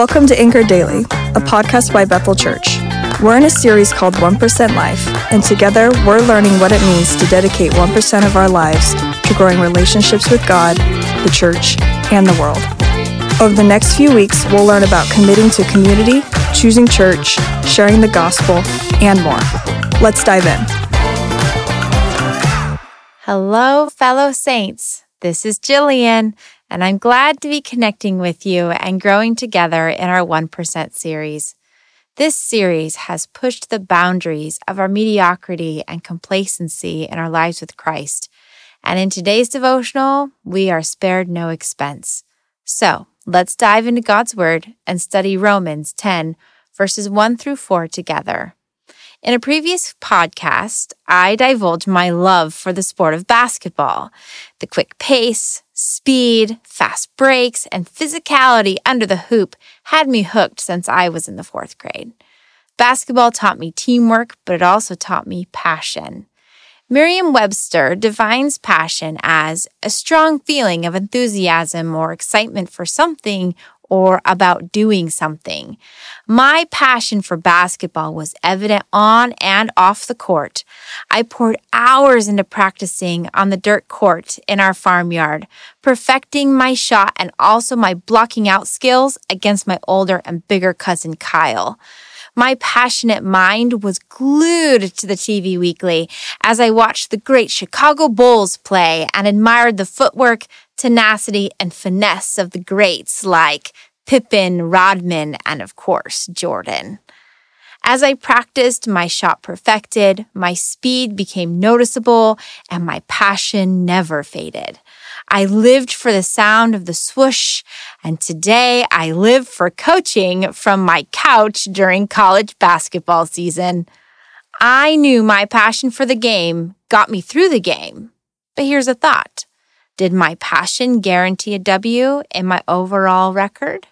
Welcome to Anchor Daily, a podcast by Bethel Church. We're in a series called 1% Life, and together we're learning what it means to dedicate 1% of our lives to growing relationships with God, the church, and the world. Over the next few weeks, we'll learn about committing to community, choosing church, sharing the gospel, and more. Let's dive in. Hello, fellow saints. This is Jillian, and I'm glad to be connecting with you and growing together in our 1% series. This series has pushed the boundaries of our mediocrity and complacency in our lives with Christ. And in today's devotional, we are spared no expense. So let's dive into God's Word and study Romans 10, verses 1 through 4 together. In a previous podcast, I divulged my love for the sport of basketball. The quick pace, speed, fast breaks, and physicality under the hoop had me hooked since I was in the fourth grade. Basketball taught me teamwork, but it also taught me passion. Merriam Webster defines passion as a strong feeling of enthusiasm or excitement for something or about doing something. My passion for basketball was evident on and off the court. I poured hours into practicing on the dirt court in our farmyard, perfecting my shot and also my blocking out skills against my older and bigger cousin Kyle. My passionate mind was glued to the TV weekly as I watched the great Chicago Bulls play and admired the footwork, tenacity, and finesse of the greats like Pippen, Rodman, and of course, Jordan. As I practiced, my shot perfected, my speed became noticeable, and my passion never faded. I lived for the sound of the swoosh, and today I live for coaching from my couch during college basketball season. I knew my passion for the game got me through the game. But here's a thought. Did my passion guarantee a W in my overall record?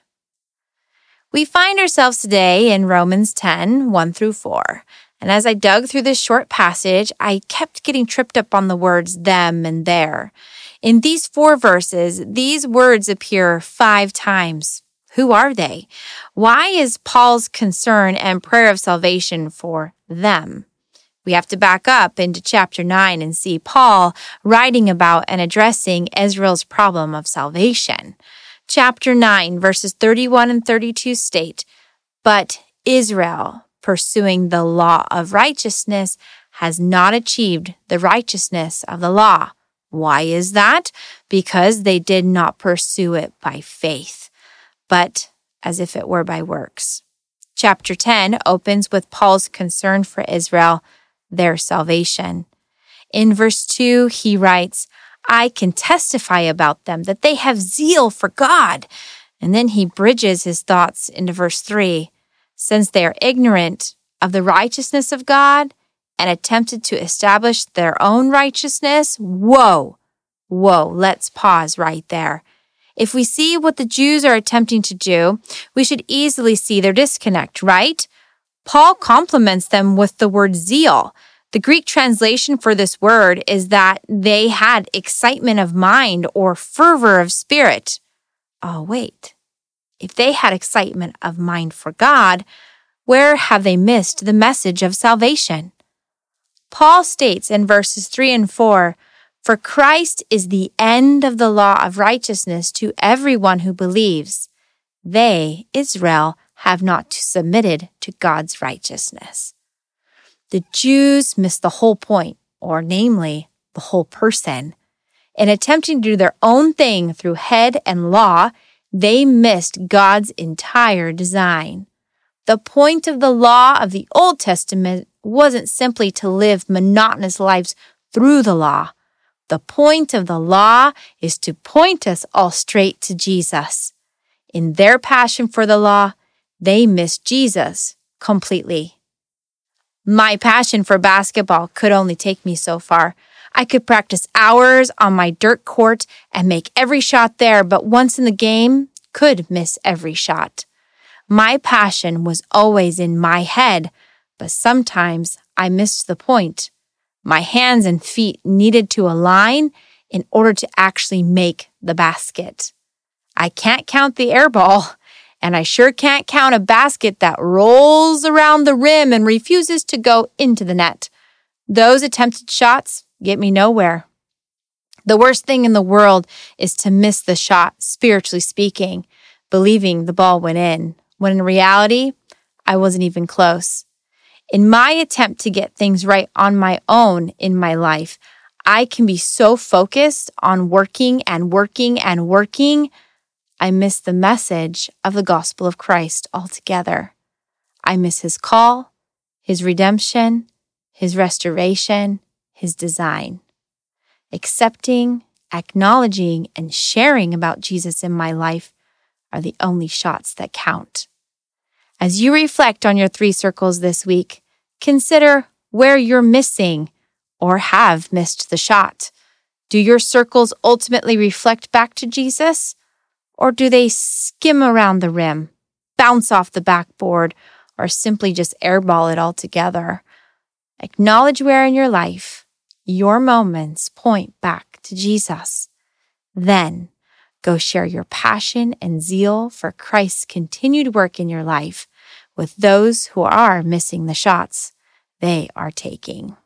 We find ourselves today in Romans 10, 1 through 4. And as I dug through this short passage, I kept getting tripped up on the words them and there. In these four verses, these words appear five times. Who are they? Why is Paul's concern and prayer of salvation for them? We have to back up into chapter 9 and see Paul writing about and addressing Israel's problem of salvation. Chapter 9, verses 31 and 32 state, But Israel, pursuing the law of righteousness, has not achieved the righteousness of the law. Why is that? Because they did not pursue it by faith, but as if it were by works. Chapter 10 opens with Paul's concern for Israel their salvation. In verse 2, he writes, I can testify about them that they have zeal for God. And then he bridges his thoughts into verse 3 since they are ignorant of the righteousness of God and attempted to establish their own righteousness. Whoa, whoa, let's pause right there. If we see what the Jews are attempting to do, we should easily see their disconnect, right? Paul compliments them with the word zeal. The Greek translation for this word is that they had excitement of mind or fervor of spirit. Oh, wait. If they had excitement of mind for God, where have they missed the message of salvation? Paul states in verses 3 and 4 For Christ is the end of the law of righteousness to everyone who believes. They, Israel, have not submitted to God's righteousness. The Jews missed the whole point, or namely, the whole person. In attempting to do their own thing through head and law, they missed God's entire design. The point of the law of the Old Testament wasn't simply to live monotonous lives through the law. The point of the law is to point us all straight to Jesus. In their passion for the law, they missed Jesus completely. My passion for basketball could only take me so far. I could practice hours on my dirt court and make every shot there, but once in the game, could miss every shot. My passion was always in my head, but sometimes I missed the point. My hands and feet needed to align in order to actually make the basket. I can't count the air ball And I sure can't count a basket that rolls around the rim and refuses to go into the net. Those attempted shots get me nowhere. The worst thing in the world is to miss the shot, spiritually speaking, believing the ball went in, when in reality, I wasn't even close. In my attempt to get things right on my own in my life, I can be so focused on working and working and working, I miss the message of the gospel of Christ altogether. I miss his call, his redemption, his restoration, his design. Accepting, acknowledging, and sharing about Jesus in my life are the only shots that count. As you reflect on your three circles this week, consider where you're missing or have missed the shot? Do your circles ultimately reflect back to Jesus? Or do they skim around the rim, bounce off the backboard, or simply just airball it altogether? Acknowledge where in your life your moments point back to Jesus. Then go share your passion and zeal for Christ's continued work in your life with those who are missing the shots they are taking.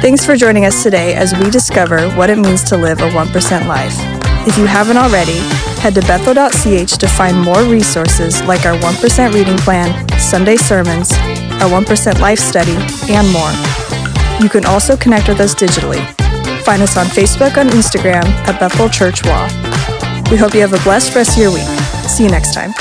Thanks for joining us today as we discover what it means to live a 1% life. If you haven't already, head to bethel.ch to find more resources like our 1% reading plan, Sunday sermons, our 1% life study, and more. You can also connect with us digitally. Find us on Facebook and Instagram at Bethel Church Wall. We hope you have a blessed rest of your week. See you next time.